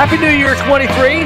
Happy New Year 23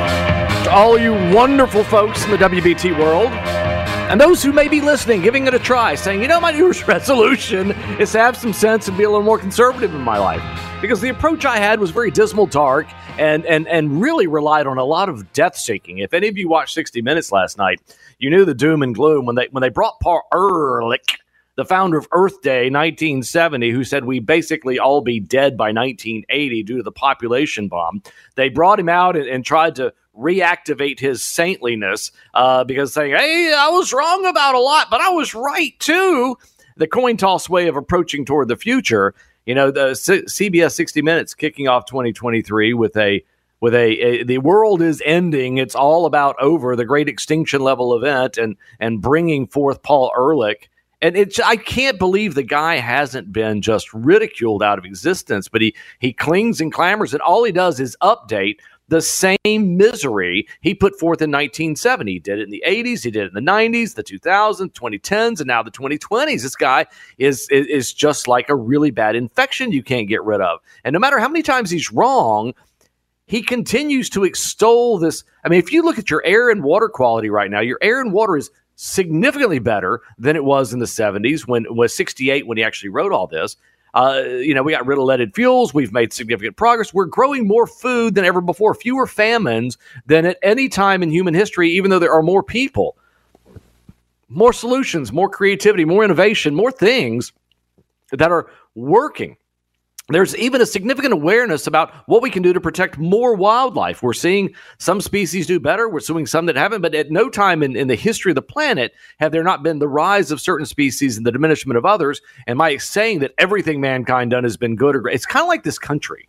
to all you wonderful folks in the WBT world. And those who may be listening, giving it a try, saying, you know, my New Year's resolution is to have some sense and be a little more conservative in my life. Because the approach I had was very dismal, dark, and and and really relied on a lot of death shaking. If any of you watched 60 Minutes last night, you knew the doom and gloom when they when they brought Paul Ehrlich the founder of Earth Day 1970, who said we basically all be dead by 1980 due to the population bomb. They brought him out and, and tried to reactivate his saintliness uh, because saying, hey, I was wrong about a lot, but I was right too. The coin toss way of approaching toward the future. You know, the C- CBS 60 Minutes kicking off 2023 with a with a, a, the world is ending it's all about over the great extinction level event and and bringing forth paul ehrlich and it's I can't believe the guy hasn't been just ridiculed out of existence, but he he clings and clamors, and all he does is update the same misery he put forth in 1970. He did it in the 80s, he did it in the 90s, the 2000s, 2010s, and now the 2020s. This guy is, is is just like a really bad infection you can't get rid of. And no matter how many times he's wrong, he continues to extol this. I mean, if you look at your air and water quality right now, your air and water is significantly better than it was in the 70s when was 68 when he actually wrote all this. Uh, you know, we got rid of leaded fuels. We've made significant progress. We're growing more food than ever before, fewer famines than at any time in human history, even though there are more people, more solutions, more creativity, more innovation, more things that are working there's even a significant awareness about what we can do to protect more wildlife. We're seeing some species do better. We're seeing some that haven't, but at no time in, in the history of the planet have there not been the rise of certain species and the diminishment of others. And my saying that everything mankind done has been good or great, it's kind of like this country.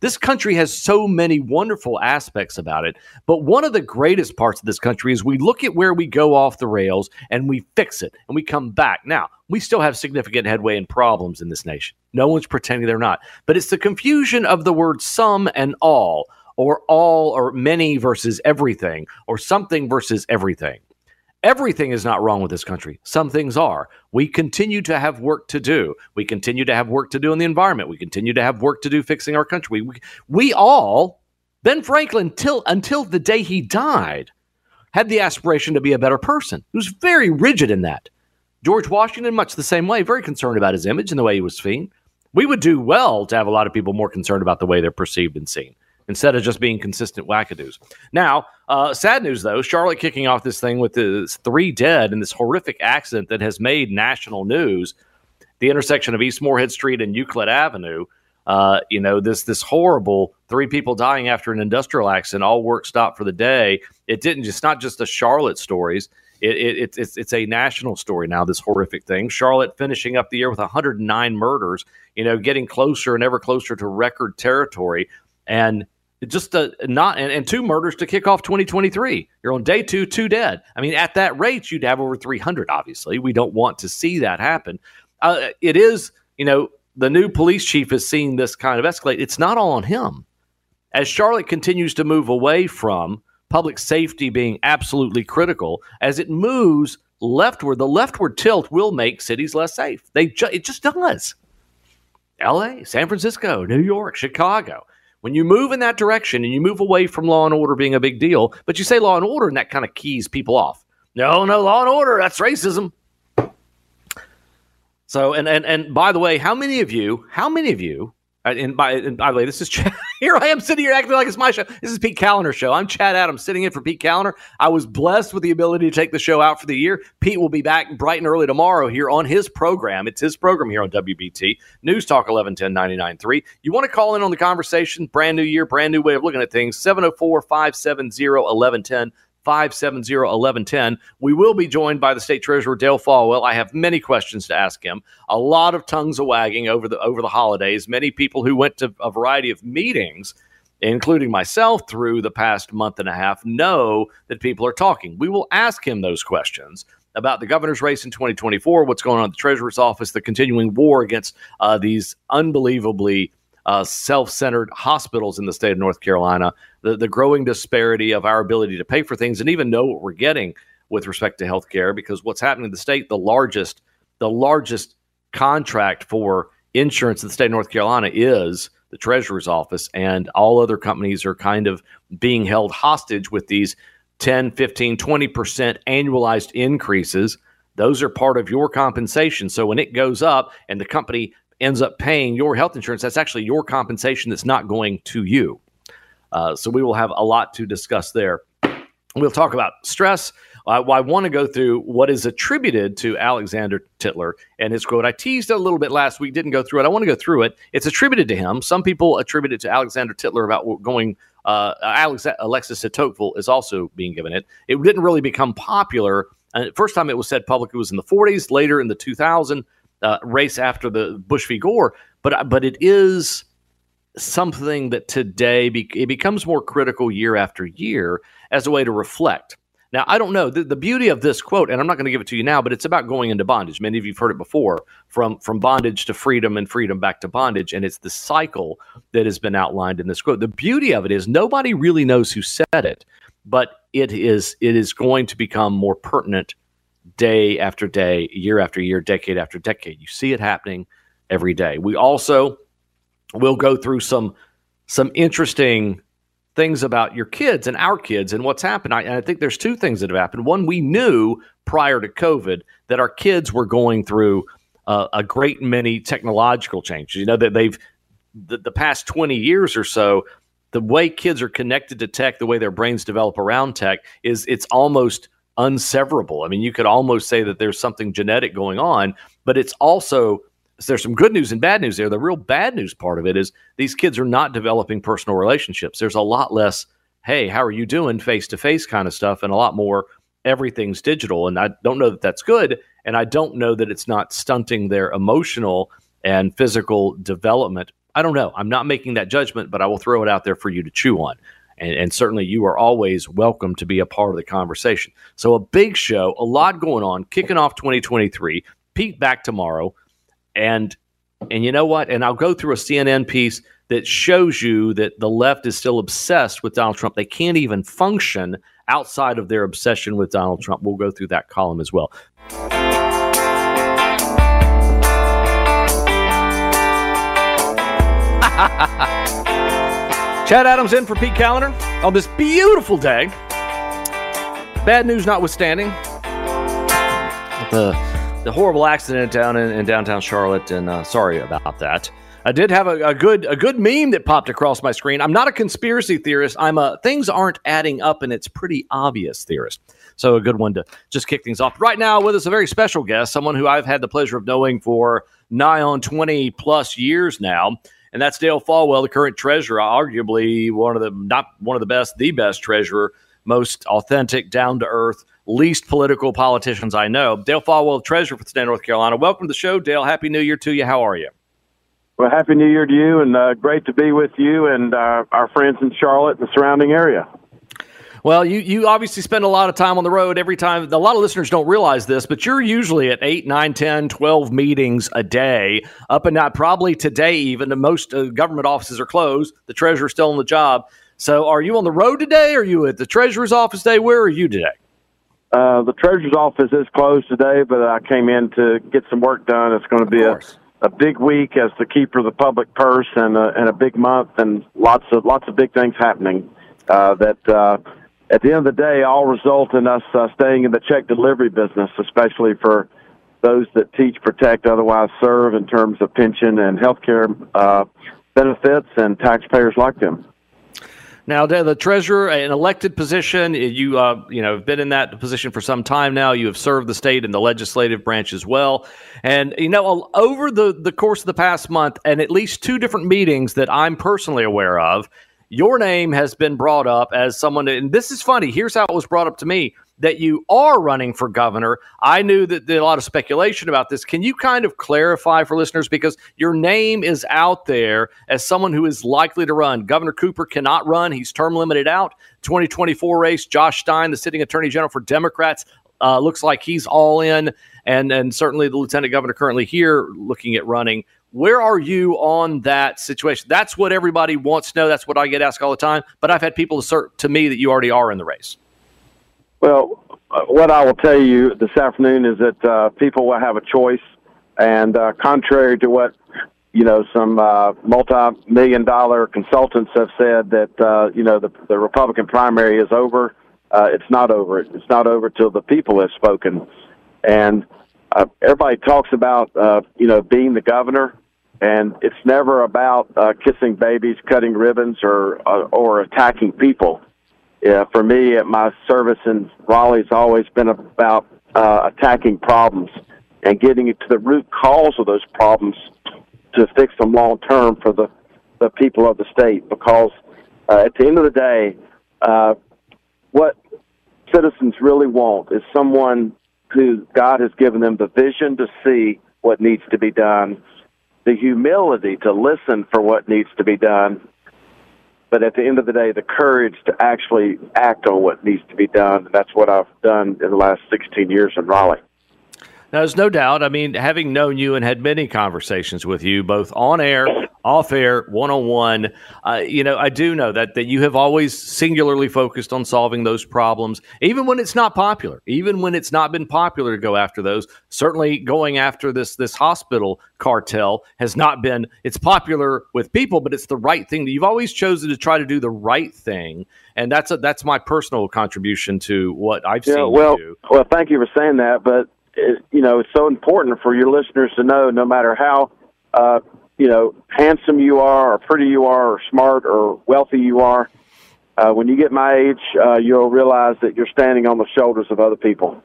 This country has so many wonderful aspects about it. But one of the greatest parts of this country is we look at where we go off the rails and we fix it and we come back. Now, we still have significant headway and problems in this nation. No one's pretending they're not. But it's the confusion of the word some and all, or all or many versus everything, or something versus everything. Everything is not wrong with this country. Some things are. We continue to have work to do. We continue to have work to do in the environment. We continue to have work to do fixing our country. We, we all, Ben Franklin, till, until the day he died, had the aspiration to be a better person. He was very rigid in that. George Washington, much the same way, very concerned about his image and the way he was seen. We would do well to have a lot of people more concerned about the way they're perceived and seen instead of just being consistent wackadoos. Now, uh, sad news though, Charlotte kicking off this thing with this three dead in this horrific accident that has made national news. The intersection of East Morehead Street and Euclid Avenue. Uh, you know this this horrible three people dying after an industrial accident. All work stopped for the day. It didn't just not just the Charlotte stories. It, it, it's it's a national story now. This horrific thing. Charlotte finishing up the year with 109 murders. You know, getting closer and ever closer to record territory. And just a, not and, and, two murders to kick off 2023 you're on day two two dead. I mean at that rate you'd have over 300 obviously. We don't want to see that happen. Uh, it is you know the new police chief is seeing this kind of escalate. It's not all on him. As charlotte continues to move away from public safety being absolutely critical as it moves leftward the leftward tilt will make cities less safe. They ju- it just does. La san francisco new york chicago when you move in that direction and you move away from law and order being a big deal, but you say law and order and that kind of keys people off. No, no, law and order, that's racism. So, and, and, and by the way, how many of you, how many of you Uh, and by, and by the way, this is Chad. here I am sitting here acting like it's my show. This is Pete Kaliner show. I'm Chad Adams sitting in for Pete Kaliner. I was blessed with the ability to take the show out for the year. Pete will be back bright and early tomorrow here on his program. It's his program here on WBT News Talk 1110 993. You want to call in on the conversation? Brand new year, brand new way of looking at things. 704 570 1110. 570 1110. We will be joined by the state treasurer, Dale Folwell. I have many questions to ask him. A lot of tongues a wagging over the over the holidays. Many people who went to a variety of meetings, including myself through the past month and a half, know that people are talking. We will ask him those questions about the governor's race in 2024, what's going on at the treasurer's office, the continuing war against uh, these unbelievably uh, self centered hospitals in the state of North Carolina, the, the growing disparity of our ability to pay for things and even know what we're getting with respect to health care. Because what's happening in the state, the largest, the largest contract for insurance in the state of North Carolina is the treasurer's office, and all other companies are kind of being held hostage with these 10, 15, 20% annualized increases. Those are part of your compensation. So when it goes up and the company ends up paying your health insurance, that's actually your compensation that's not going to you. Uh, so we will have a lot to discuss there. We'll talk about stress. Uh, I want to go through what is attributed to Alexander Tytler and his quote. I teased it a little bit last week, didn't go through it. I want to go through it. It's attributed to him. Some people attribute it to Alexander Tytler about going. Uh, Alex, Alexis de Tocqueville is also being given it. It didn't really become popular. Uh, first time it was said publicly was in the 40s. Later in the 2000 uh, race after the Bush v. Gore, but but it is something that today be, it becomes more critical year after year as a way to reflect. Now, I don't know the, the beauty of this quote, and I'm not going to give it to you now, but it's about going into bondage. Many of you've heard it before from, from bondage to freedom and freedom back to bondage. And it's the cycle that has been outlined in this quote. The beauty of it is nobody really knows who said it, but it is it is going to become more pertinent day after day, year after year, decade after decade. You see it happening every day. We also will go through some some interesting things about your kids and our kids and what's happened. I, I think there's two things that have happened. One, we knew prior to COVID that our kids were going through uh, a great many technological changes. You know that they've the, the past 20 years or so the way kids are connected to tech the way their brains develop around tech is it's almost unseverable i mean you could almost say that there's something genetic going on but it's also there's some good news and bad news there. The real bad news part of it is these kids are not developing personal relationships. There's a lot less, hey, how are you doing, face to face kind of stuff, and a lot more everything's digital. And I don't know that that's good. And I don't know that it's not stunting their emotional and physical development. I don't know. I'm not making that judgment, but I will throw it out there for you to chew on. And, and, certainly you are always welcome to be a part of the conversation. So, a big show, a lot going on, kicking off 2023. Pete back tomorrow. And and you know what? And I'll go through a CNN piece that shows you that the left is still obsessed with Donald Trump. They can't even function outside of their obsession with Donald Trump. We'll go through that column as well. Chad Adams in for Pete Kaliner on this beautiful day. Bad news notwithstanding. The the horrible accident down in, in downtown Charlotte, and uh, sorry about that. I did have a, a, good a good meme that popped across my screen. I'm not a conspiracy theorist. I'm a things aren't adding up, and it's pretty obvious theorist. So a good one to just kick things off. Right now with us, a very special guest, someone who I've had the pleasure of knowing for nigh on 20 plus years now, and that's Dale Folwell, the current treasurer, arguably one of the not one of the best, the best treasurer, most authentic, down to earth least political politicians I know. Dale Folwell, treasurer for the state of North Carolina. Welcome to the show, Dale. Happy New Year to you. How are you? Well, happy New Year to you, and uh, great to be with you and uh, our friends in Charlotte and the surrounding area. Well, you, you obviously spend a lot of time on the road every time. A lot of listeners don't realize this, but you're usually at 8, 9, 10, 12 meetings a day, up and not probably today even. The most uh, government offices are closed. The treasurer's still on the job. So are you on the road today? Are you at the treasurer's office today? Where are you today? Uh, the treasurer's office is closed today, but I came in to get some work done. It's going to be a, a big week as the keeper of the public purse and a, and a big month and lots of lots of big things happening. Uh, that uh, at the end of the day, all result in us uh, staying in the check delivery business, especially for those that teach, protect, otherwise serve in terms of pension and health care uh, benefits and taxpayers like them. Now, the treasurer, an elected position, you uh, you know have been in that position for some time now. You have served the state in the legislative branch as well, and you know over the the course of the past month, and at least two different meetings that I'm personally aware of, your name has been brought up as someone. And this is funny. Here's how it was brought up to me that you are running for governor. I knew that there a lot of speculation about this. Can you kind of clarify for listeners because your name is out there as someone who is likely to run. Governor Cooper cannot run; he's term limited out. 2024 race. Josh Stein, the sitting attorney general for Democrats, uh, looks like he's all in, and and certainly the lieutenant governor currently here looking at running. Where are you on that situation? That's what everybody wants to know. That's what I get asked all the time. But I've had people assert to me that you already are in the race. Well, what I will tell you this afternoon is that uh, people will have a choice, and uh, contrary to what you know, some uh, multi-million dollar consultants have said that uh, you know the, the Republican primary is over. Uh, it's not over. It's not over till the people have spoken. And uh, everybody talks about uh, you know being the governor, and it's never about uh, kissing babies, cutting ribbons, or uh, or attacking people. Yeah, for me, at my service in Raleigh's always been about uh, attacking problems and getting to the root cause of those problems to fix them long term for the the people of the state. Because uh, at the end of the day, uh, what citizens really want is someone who God has given them the vision to see what needs to be done, the humility to listen for what needs to be done, but at the end of the day, the courage to actually act on what needs to be done. That's what I've done in the last 16 years in Raleigh. Now, there's no doubt. I mean, having known you and had many conversations with you, both on air, off air, one on one, you know, I do know that that you have always singularly focused on solving those problems, even when it's not popular, even when it's not been popular to go after those. Certainly, going after this this hospital cartel has not been. It's popular with people, but it's the right thing. that You've always chosen to try to do the right thing, and that's a that's my personal contribution to what I've yeah, seen. Well, well, thank you for saying that, but it, you know, it's so important for your listeners to know, no matter how, uh, you know, handsome you are, or pretty you are, or smart or wealthy you are, uh, when you get my age, uh, you'll realize that you're standing on the shoulders of other people.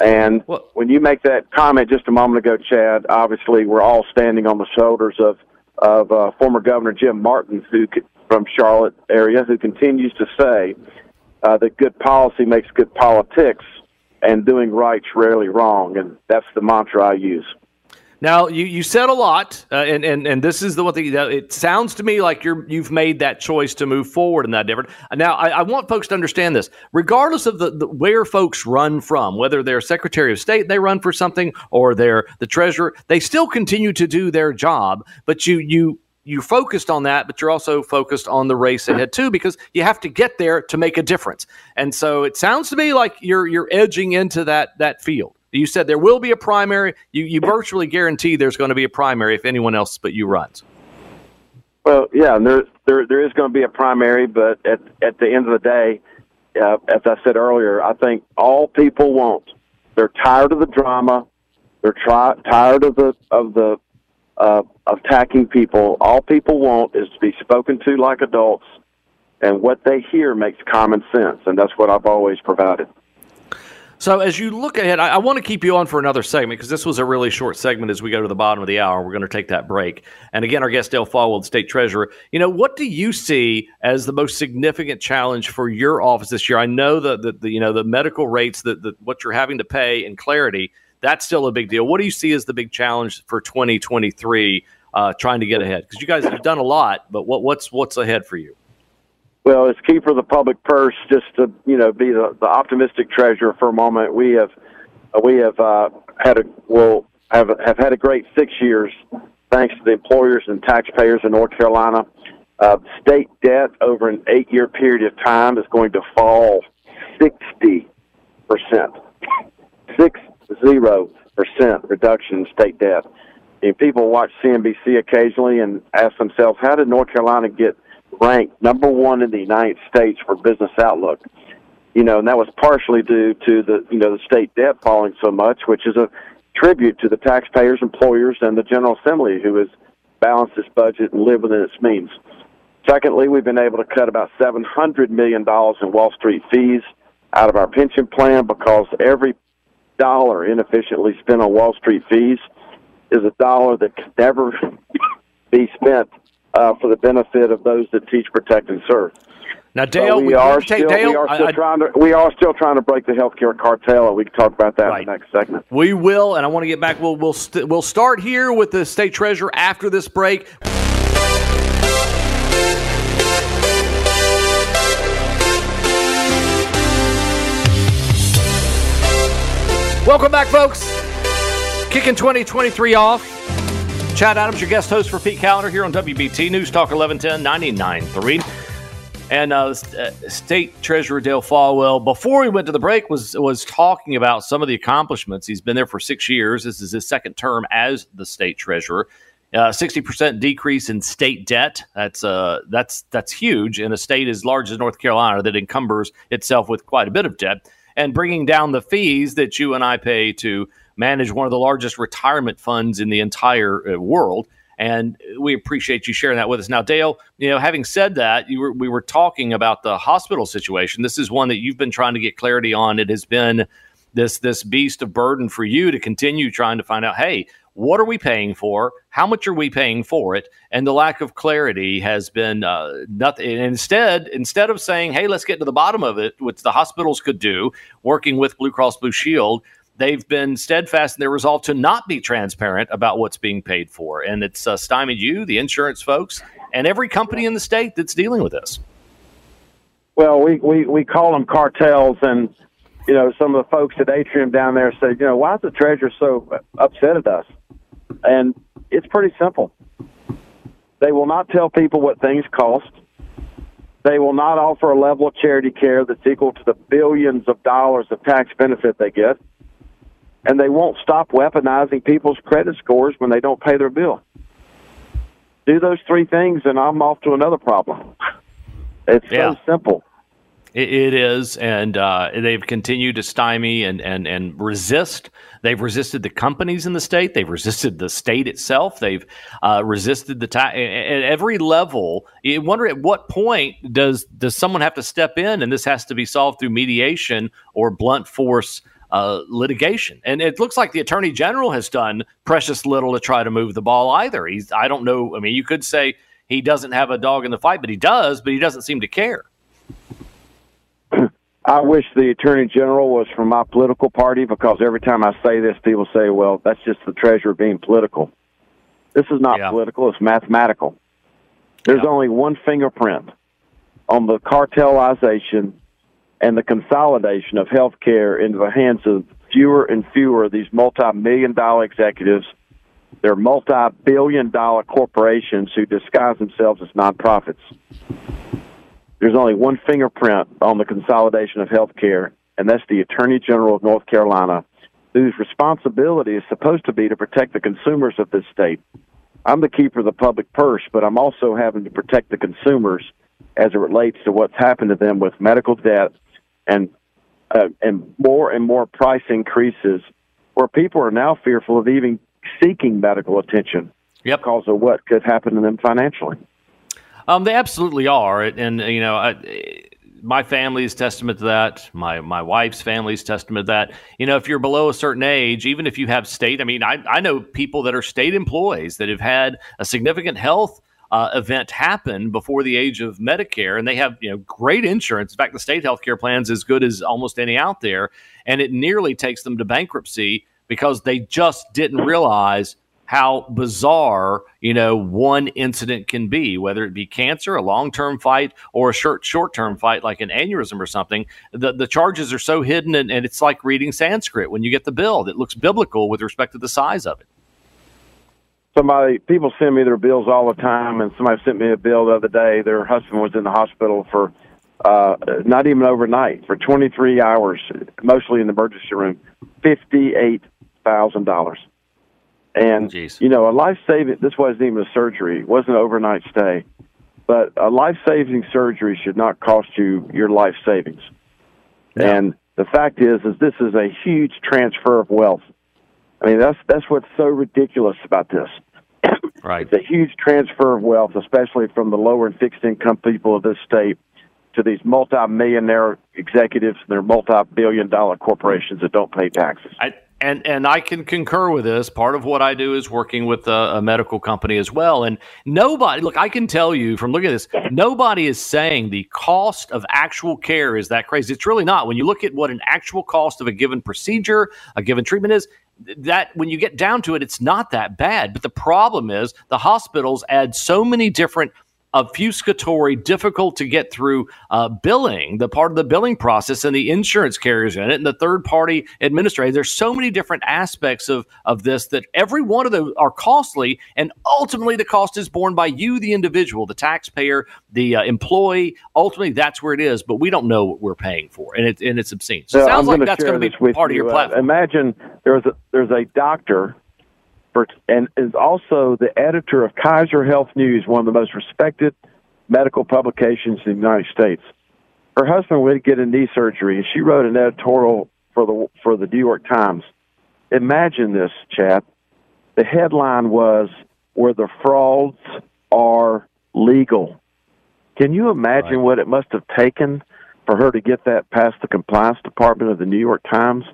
And well, when you make that comment just a moment ago, Chad, obviously we're all standing on the shoulders of of uh, former Governor Jim Martin, who from Charlotte area, who continues to say uh, that good policy makes good politics and doing right's rarely wrong, and that's the mantra I use. Now you, you said a lot, uh, and, and and this is the one thing. That it sounds to me like you're you've made that choice to move forward in that different. Now I, I want folks to understand this, regardless of the, the, where folks run from, whether they're Secretary of State, they run for something, or they're the Treasurer, they still continue to do their job. But you you you focused on that, but you're also focused on the race ahead too, because you have to get there to make a difference. And so it sounds to me like you're you're edging into that that field. You said there will be a primary. You you virtually guarantee there's going to be a primary if anyone else but you runs. Well, yeah, there there there is going to be a primary, but at at the end of the day, uh, as I said earlier, I think all people want. They're tired of the drama. They're tired of the of the uh, attacking people. All people want is to be spoken to like adults, and what they hear makes common sense, and that's what I've always provided. So, as you look ahead, I, I want to keep you on for another segment because this was a really short segment as we go to the bottom of the hour. We're going to take that break. And again, our guest, Dale the state treasurer. You know, what do you see as the most significant challenge for your office this year? I know that the, the, you know the medical rates that what you're having to pay in clarity that's still a big deal. What do you see as the big challenge for 2023 uh, trying to get ahead? Because you guys have done a lot, but what, what's what's ahead for you? Well, it's key for the public purse just to you know be the, the optimistic treasurer for a moment. We have uh, we have uh, had a well have have had a great six years thanks to the employers and taxpayers in North Carolina. Uh, state debt over an eight year period of time is going to fall sixty percent. Six zero percent reduction in state debt. And people watch CNBC occasionally and ask themselves, how did North Carolina get ranked number one in the United States for business outlook? You know, and that was partially due to the you know the state debt falling so much, which is a tribute to the taxpayers, employers, and the General Assembly, who has balanced this budget and lived within its means. Secondly, we've been able to cut about seven hundred million dollars in Wall Street fees out of our pension plan because every dollar inefficiently spent on Wall Street fees is a dollar that can never be spent uh, for the benefit of those that teach, protect, and serve. Now, Dale, so we, we, are still, Dale, we are still I, trying to we are still trying to break the healthcare cartel, and we can talk about that right. in the next segment. We will, and I want to get back. We'll we'll we st- we'll start here with the state treasurer after this break. Welcome back, folks. Kicking 2023 off. Chad Adams, your guest host for Pete Kaliner here on WBT News Talk 1110 99.3. And uh, uh, State Treasurer Dale Folwell, before we went to the break, was was talking about some of the accomplishments. He's been there for six years. This is his second term as the state treasurer. Uh, sixty percent decrease in state debt. That's uh, that's that's huge in a state as large as North Carolina that encumbers itself with quite a bit of debt, and bringing down the fees that you and I pay to manage one of the largest retirement funds in the entire uh, world. And we appreciate you sharing that with us. Now, Dale, you know, having said that, you were, we were talking about the hospital situation. This is one that you've been trying to get clarity on. It has been this this beast of burden for you to continue trying to find out. Hey, what are we paying for? How much are we paying for it? And the lack of clarity has been uh, nothing. Instead, instead of saying, "Hey, let's get to the bottom of it," which the hospitals could do, working with Blue Cross Blue Shield, they've been steadfast in their resolve to not be transparent about what's being paid for. And it's uh, stymied you, the insurance folks, and every company in the state that's dealing with this. Well, we, we, we call them cartels, and you know some of the folks at Atrium down there say, you know, why is the treasurer so upset at us? And it's pretty simple. They will not tell people what things cost. They will not offer a level of charity care that's equal to the billions of dollars of tax benefit they get and they won't stop weaponizing people's credit scores when they don't pay their bill. Do those three things, and I'm off to another problem. It's yeah. so simple. It is, and uh, they've continued to stymie and, and, and resist. They've resisted the companies in the state. They've resisted the state itself. They've uh, resisted the ta- at every level. You wonder at what point does does someone have to step in, and this has to be solved through mediation or blunt force uh, litigation. And it looks like the attorney general has done precious little to try to move the ball either. He's, I don't know. I mean, you could say he doesn't have a dog in the fight, but he does, but he doesn't seem to care. I wish the attorney general was from my political party because every time I say this, people say, well, that's just the treasurer being political. This is not yeah. political, it's mathematical. There's yeah. only one fingerprint on the cartelization and the consolidation of healthcare into the hands of fewer and fewer of these multi-million dollar executives. They're multi-billion dollar corporations who disguise themselves as nonprofits. There's only one fingerprint on the consolidation of healthcare, and that's the Attorney General of North Carolina, whose responsibility is supposed to be to protect the consumers of this state. I'm the keeper of the public purse, but I'm also having to protect the consumers as it relates to what's happened to them with medical debt and uh, and more and more price increases, where people are now fearful of even seeking medical attention yep. because of what could happen to them financially. Um, they absolutely are, and you know, I, my family is testament to that. My my wife's family is testament to that. You know, if you're below a certain age, even if you have state, I mean, I I know people that are state employees that have had a significant health uh, event happen before the age of Medicare, and they have you know great insurance. In fact, the state health care plan's as good as almost any out there, and it nearly takes them to bankruptcy because they just didn't realize how bizarre you know one incident can be whether it be cancer a long-term fight or a short short-term fight like an aneurysm or something. The, the charges are so hidden and, and it's like reading sanskrit. When you get the bill that looks biblical with respect to the size of it. Somebody people send me their bills all the time and somebody sent me a bill the other day. Their husband was in the hospital for uh not even overnight for 23 hours mostly in the emergency room $58,000 and Jeez. you know a life saving this wasn't even a surgery it wasn't an overnight stay but a life saving surgery should not cost you your life savings and the fact is is this is a huge transfer of wealth I mean, that's that's what's so ridiculous about this. Right. It's a huge transfer of wealth, especially from the lower and fixed income people of this state to these multi-millionaire executives and their multi-billion dollar corporations that don't pay taxes. I, and and I can concur with this. Part of what I do is working with a, a, medical company as well. And nobody, look, I can tell you from looking at this, nobody is saying the cost of actual care is that crazy. It's really not. When you look at what an actual cost of a given procedure, a given treatment is, that when you get down to it, it's not that bad. But the problem is the hospitals add so many different obfuscatory, difficult to get through uh, billing, the part of the billing process, and the insurance carriers in it, and the third party administrator. There's so many different aspects of, of this that every one of them are costly, and ultimately the cost is borne by you, the individual, the taxpayer, the uh, employee. Ultimately, that's where it is, but we don't know what we're paying for, and, it, and it's obscene. So, it sounds like that's going to be part of your uh, platform. imagine there's a, there's a doctor expert and is also the editor of Kaiser Health News, one of the most respected medical publications in the United States. Her husband went to get a knee surgery, and she wrote an editorial for the for the New York Times. Imagine this, chap. The headline was "Where the frauds are legal." Can you imagine right. what it must have taken for her to get that past the compliance department of the New York Times?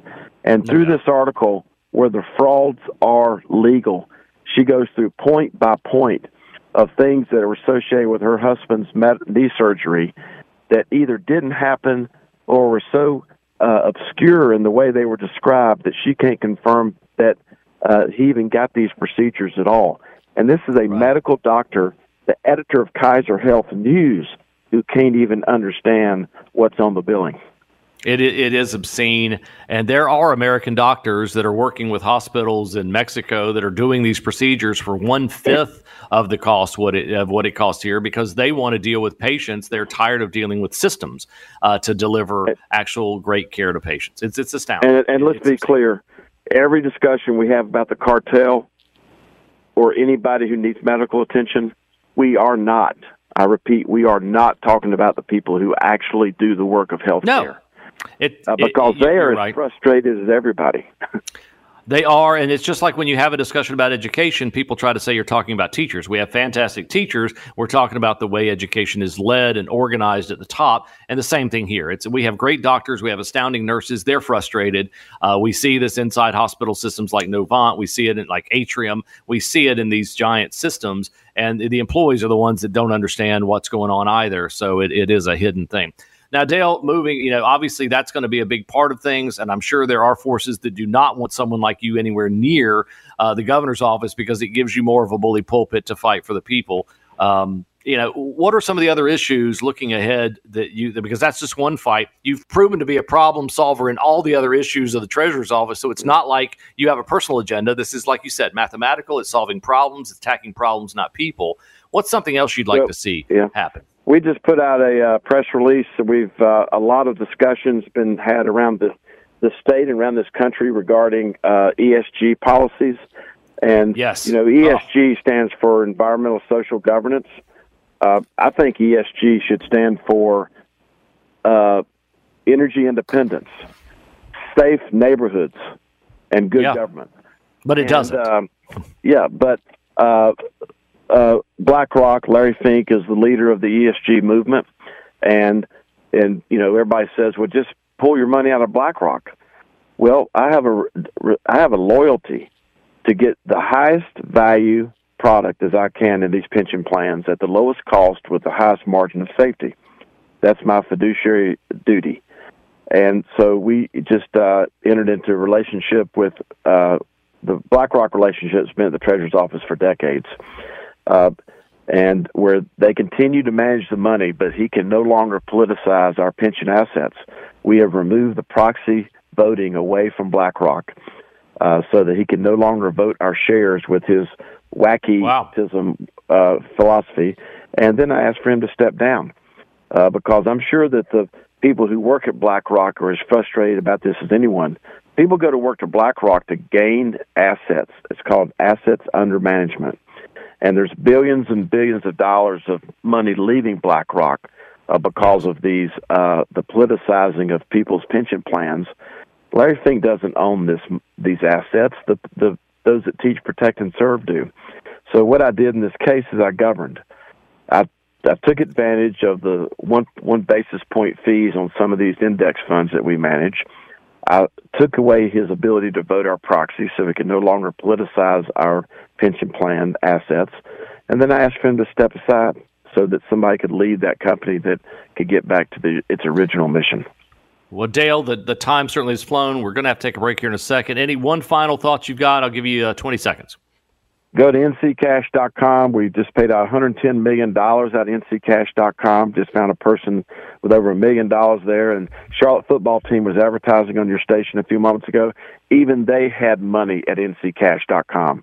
And through this article, where the frauds are legal, she goes through point by point of things that are associated with her husband's knee surgery that either didn't happen or were so uh, obscure in the way they were described that she can't confirm that uh, he even got these procedures at all. And this is a right. medical doctor, the editor of Kaiser Health News, who can't even understand what's on the billing. It, it is obscene. And there are American doctors that are working with hospitals in Mexico that are doing these procedures for one fifth of the cost what it, of what it costs here because they want to deal with patients. They're tired of dealing with systems uh, to deliver actual great care to patients. It's, it's astounding. And, and let's it's be clear every discussion we have about the cartel or anybody who needs medical attention, we are not. I repeat, we are not talking about the people who actually do the work of health no. It, uh, because it, they are right. as frustrated as everybody. They are, and it's just like when you have a discussion about education, people try to say you're talking about teachers. We have fantastic teachers. We're talking about the way education is led and organized at the top, and the same thing here. It's we have great doctors, we have astounding nurses. They're frustrated. Uh, we see this inside hospital systems like Novant. We see it in like Atrium. We see it in these giant systems, and the employees are the ones that don't understand what's going on either. So it, it is a hidden thing. Now, Dale, moving, you know, obviously that's going to be a big part of things. And I'm sure there are forces that do not want someone like you anywhere near uh, the governor's office because it gives you more of a bully pulpit to fight for the people. Um, you know, what are some of the other issues looking ahead that you, because that's just one fight. You've proven to be a problem solver in all the other issues of the treasurer's office. So it's not like you have a personal agenda. This is, like you said, mathematical. It's solving problems, it's attacking problems, not people. What's something else you'd like well, to see yeah. happen? We just put out a uh, press release. We've uh, a lot of discussions been had around the the state and around this country regarding uh, ESG policies. And yes, you know, ESG oh. stands for environmental social governance. Uh, I think ESG should stand for uh, energy independence, safe neighborhoods, and good yeah. government. But it and, doesn't. Um, yeah, but uh, uh, BlackRock, Larry Fink is the leader of the ESG movement, and and you know everybody says, well, just pull your money out of BlackRock. Well, I have a I have a loyalty to get the highest value product as I can in these pension plans at the lowest cost with the highest margin of safety. That's my fiduciary duty. And so we just uh, entered into a relationship with uh, the BlackRock relationship has been at the Treasurer's office for decades uh, and where they continue to manage the money, but he can no longer politicize our pension assets. We have removed the proxy voting away from BlackRock uh, so that he can no longer vote our shares with his wacky wow. uh, philosophy. And then I asked for him to step down uh, because I'm sure that the people who work at BlackRock are as frustrated about this as anyone. People go to work to BlackRock to gain assets. It's called assets under management and there's billions and billions of dollars of money leaving BlackRock uh, because of these uh, the politicizing of people's pension plans. Larry Fink doesn't own this these assets. The the those that teach, protect, and serve do. So what I did in this case is I governed. I I took advantage of the one one basis point fees on some of these index funds that we manage. I took away his ability to vote our proxy so we could no longer politicize our pension plan assets. And then I asked for him to step aside so that somebody could lead that company that could get back to the, its original mission. Well, Dale, the, the time certainly has flown. We're going to have to take a break here in a second. Any one final thoughts you've got? I'll give you uh, 20 seconds. Go to nccash.com. We just paid out $110 million at nccash.com. Just found a person with over a million dollars there. And Charlotte football team was advertising on your station a few moments ago. Even they had money at nccash.com.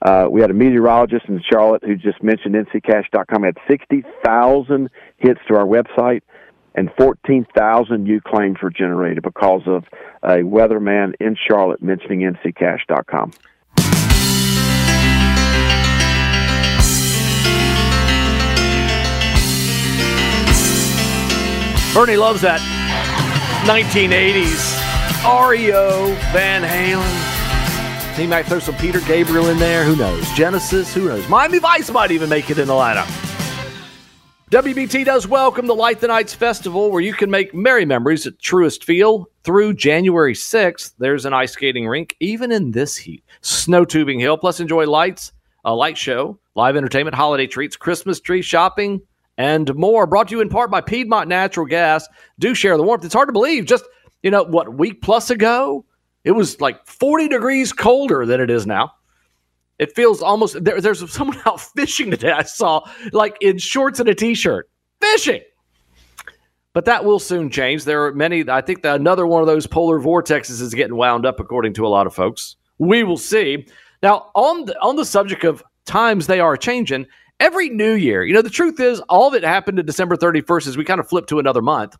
Uh, we had a meteorologist in Charlotte who just mentioned nccash.com had 60,000 hits to our website and 14,000 new claims were generated because of a weatherman in Charlotte mentioning nccash.com. Bernie loves that 1980s REO Van Halen. He might throw some Peter Gabriel in there. Who knows? Genesis. Who knows? Miami Vice might even make it in the lineup. WBT does welcome the Light the Knights Festival, where you can make merry memories at Truist Field through January 6th. There's an ice skating rink, even in this heat. Snow tubing hill, plus enjoy lights, a light show, live entertainment, holiday treats, Christmas tree shopping, and more. Brought to you in part by Piedmont Natural Gas. Do share the warmth. It's hard to believe. Just, you know, what, week plus ago, it was like 40 degrees colder than it is now. It feels almost there, there's someone out fishing today. I saw like in shorts and a t-shirt fishing. But that will soon change. There are many. I think that another one of those polar vortexes is getting wound up, according to a lot of folks. We will see. Now, on the, on the subject of times they are changing, every new year, you know, the truth is, all that happened to December 31st is we kind of flip to another month.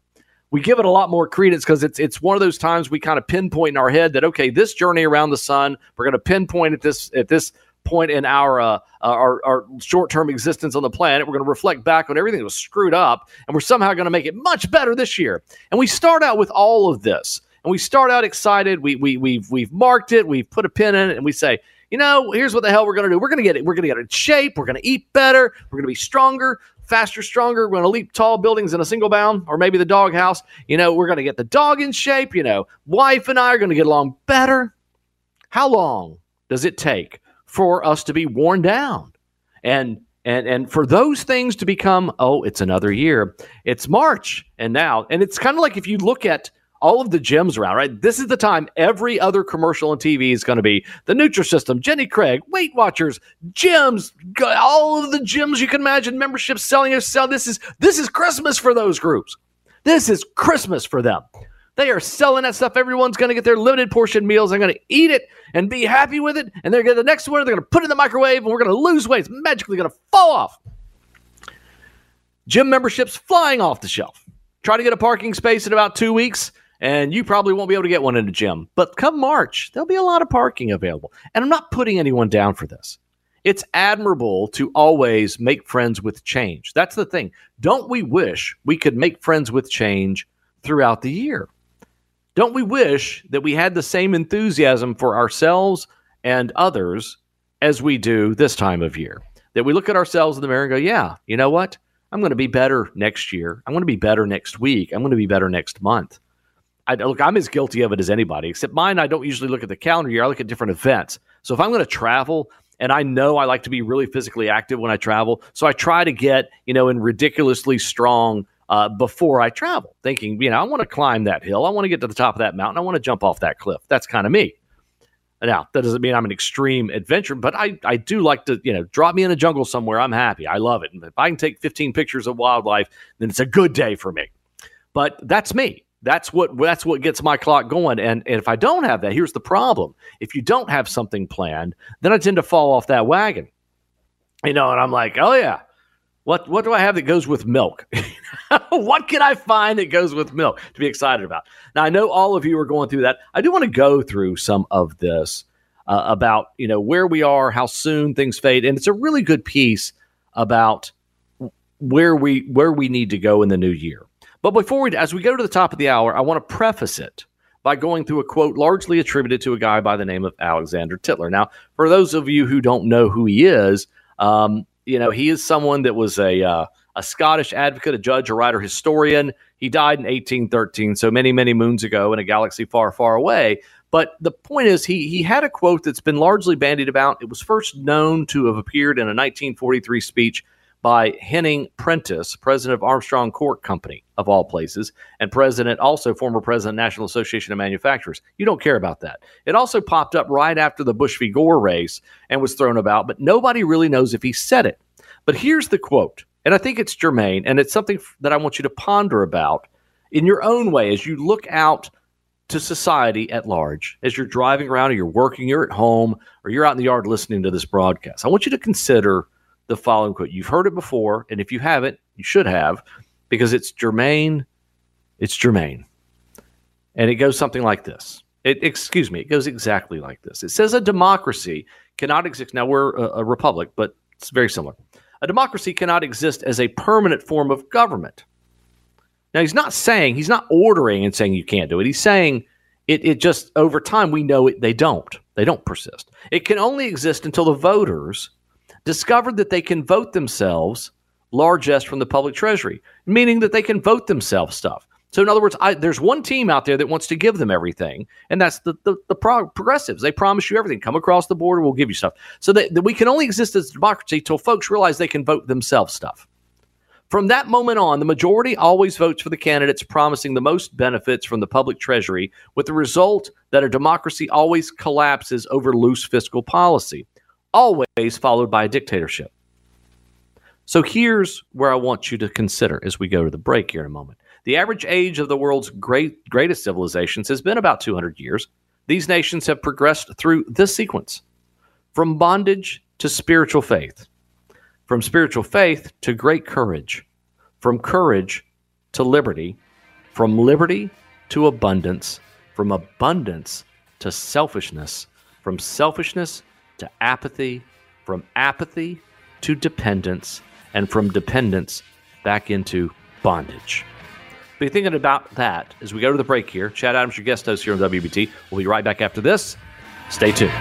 We give it a lot more credence because it's it's one of those times we kind of pinpoint in our head that okay, this journey around the sun, we're going to pinpoint at this at this point in our uh, our, our short term existence on the planet. We're going to reflect back on everything that was screwed up, and we're somehow going to make it much better this year. And we start out with all of this, and we start out excited. We we we've we've marked it. We've put a pin in it, and we say, you know, here's what the hell we're going to do. We're going to get it. We're going to get in shape. We're going to eat better. We're going to be stronger. Faster, stronger. We're going to leap tall buildings in a single bound, or maybe the doghouse. You know, we're going to get the dog in shape. You know, wife and I are going to get along better. How long does it take for us to be worn down. And and and for those things to become, oh, it's another year. It's March and now. And it's kind of like if you look at all of the gyms around, right? This is the time every other commercial on TV is going to be the Nutrisystem, Jenny Craig, Weight Watchers, gyms, all of the gyms you can imagine, memberships selling or sell. This is this is Christmas for those groups. This is Christmas for them. They are selling that stuff. Everyone's going to get their limited portion meals. They're going to eat it and be happy with it. And they're going to the next one. They're going to put it in the microwave, and we're going to lose weight. It's magically going to fall off. Gym memberships flying off the shelf. Try to get a parking space in about two weeks, and you probably won't be able to get one in a gym. But come March, there'll be a lot of parking available. And I'm not putting anyone down for this. It's admirable to always make friends with change. That's the thing. Don't we wish we could make friends with change throughout the year? Don't we wish that we had the same enthusiasm for ourselves and others as we do this time of year? That we look at ourselves in the mirror and go, yeah, you know what? I'm going to be better next year. I'm going to be better next week. I'm going to be better next month. I, look, I'm as guilty of it as anybody, except mine, I don't usually look at the calendar year. I look at different events. So if I'm going to travel, and I know I like to be really physically active when I travel, so I try to get, you know, in ridiculously strong uh, before I travel, thinking, you know, I want to climb that hill. I want to get to the top of that mountain. I want to jump off that cliff. That's kind of me. Now, that doesn't mean I'm an extreme adventurer, but I, I do like to, you know, drop me in a jungle somewhere. I'm happy. I love it. And if I can take 15 pictures of wildlife, then it's a good day for me. But that's me. That's what that's what gets my clock going. And, and if I don't have that, here's the problem. If you don't have something planned, then I tend to fall off that wagon. You know, and I'm like, oh yeah, what what do I have that goes with milk? what can I find that goes with milk to be excited about? Now I know all of you are going through that. I do want to go through some of this uh, about you know where we are, how soon things fade, and it's a really good piece about where we where we need to go in the new year. But before we, as we go to the top of the hour, I want to preface it by going through a quote largely attributed to a guy by the name of Alexander Tytler. Now, for those of you who don't know who he is, um, you know, he is someone that was a uh, a Scottish advocate, a judge, a writer, historian. He died in 1813, so many, many moons ago in a galaxy far, far away. But the point is, he he had a quote that's been largely bandied about. It was first known to have appeared in a 1943 speech by Henning Prentis, president of Armstrong Cork Company, of all places, and president, also former president, National Association of Manufacturers. You don't care about that. It also popped up right after the Bush v. Gore race and was thrown about, but nobody really knows if he said it. But here's the quote, and I think it's germane, and it's something that I want you to ponder about in your own way as you look out to society at large, as you're driving around or you're working, you're at home, or you're out in the yard listening to this broadcast. I want you to consider the following quote. You've heard it before, and if you haven't, you should have, because it's germane. It's germane. And it goes something like this. It, excuse me, it goes exactly like this. It says a democracy cannot exist. Now, we're a, a republic, but it's very similar. A democracy cannot exist as a permanent form of government. Now, he's not saying, he's not ordering and saying you can't do it. He's saying it, it just, over time, we know it, they don't. They don't persist. It can only exist until the voters discover that they can vote themselves largesse from the public treasury, meaning that they can vote themselves stuff. So, in other words, I, there's one team out there that wants to give them everything, and that's the, the, the prog- progressives. They promise you everything. Come across the border, we'll give you stuff. So that, that we can only exist as a democracy till folks realize they can vote themselves stuff. From that moment on, the majority always votes for the candidates promising the most benefits from the public treasury, with the result that a democracy always collapses over loose fiscal policy, always followed by a dictatorship. So here's where I want you to consider as we go to the break here in a moment. The average age of the world's great, greatest civilizations has been about 200 years. These nations have progressed through this sequence from bondage to spiritual faith, from spiritual faith to great courage, from courage to liberty, from liberty to abundance, from abundance to selfishness, from selfishness to apathy, from apathy to dependence, and from dependence back into bondage. Be thinking about that as we go to the break here. Chad Adams, your guest host here on WBT. We'll be right back after this. Stay tuned.